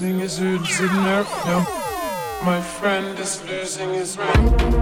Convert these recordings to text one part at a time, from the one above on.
losing his nerve. My friend is losing his mind.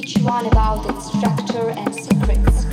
each one about its structure and secrets.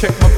Çek bakalım.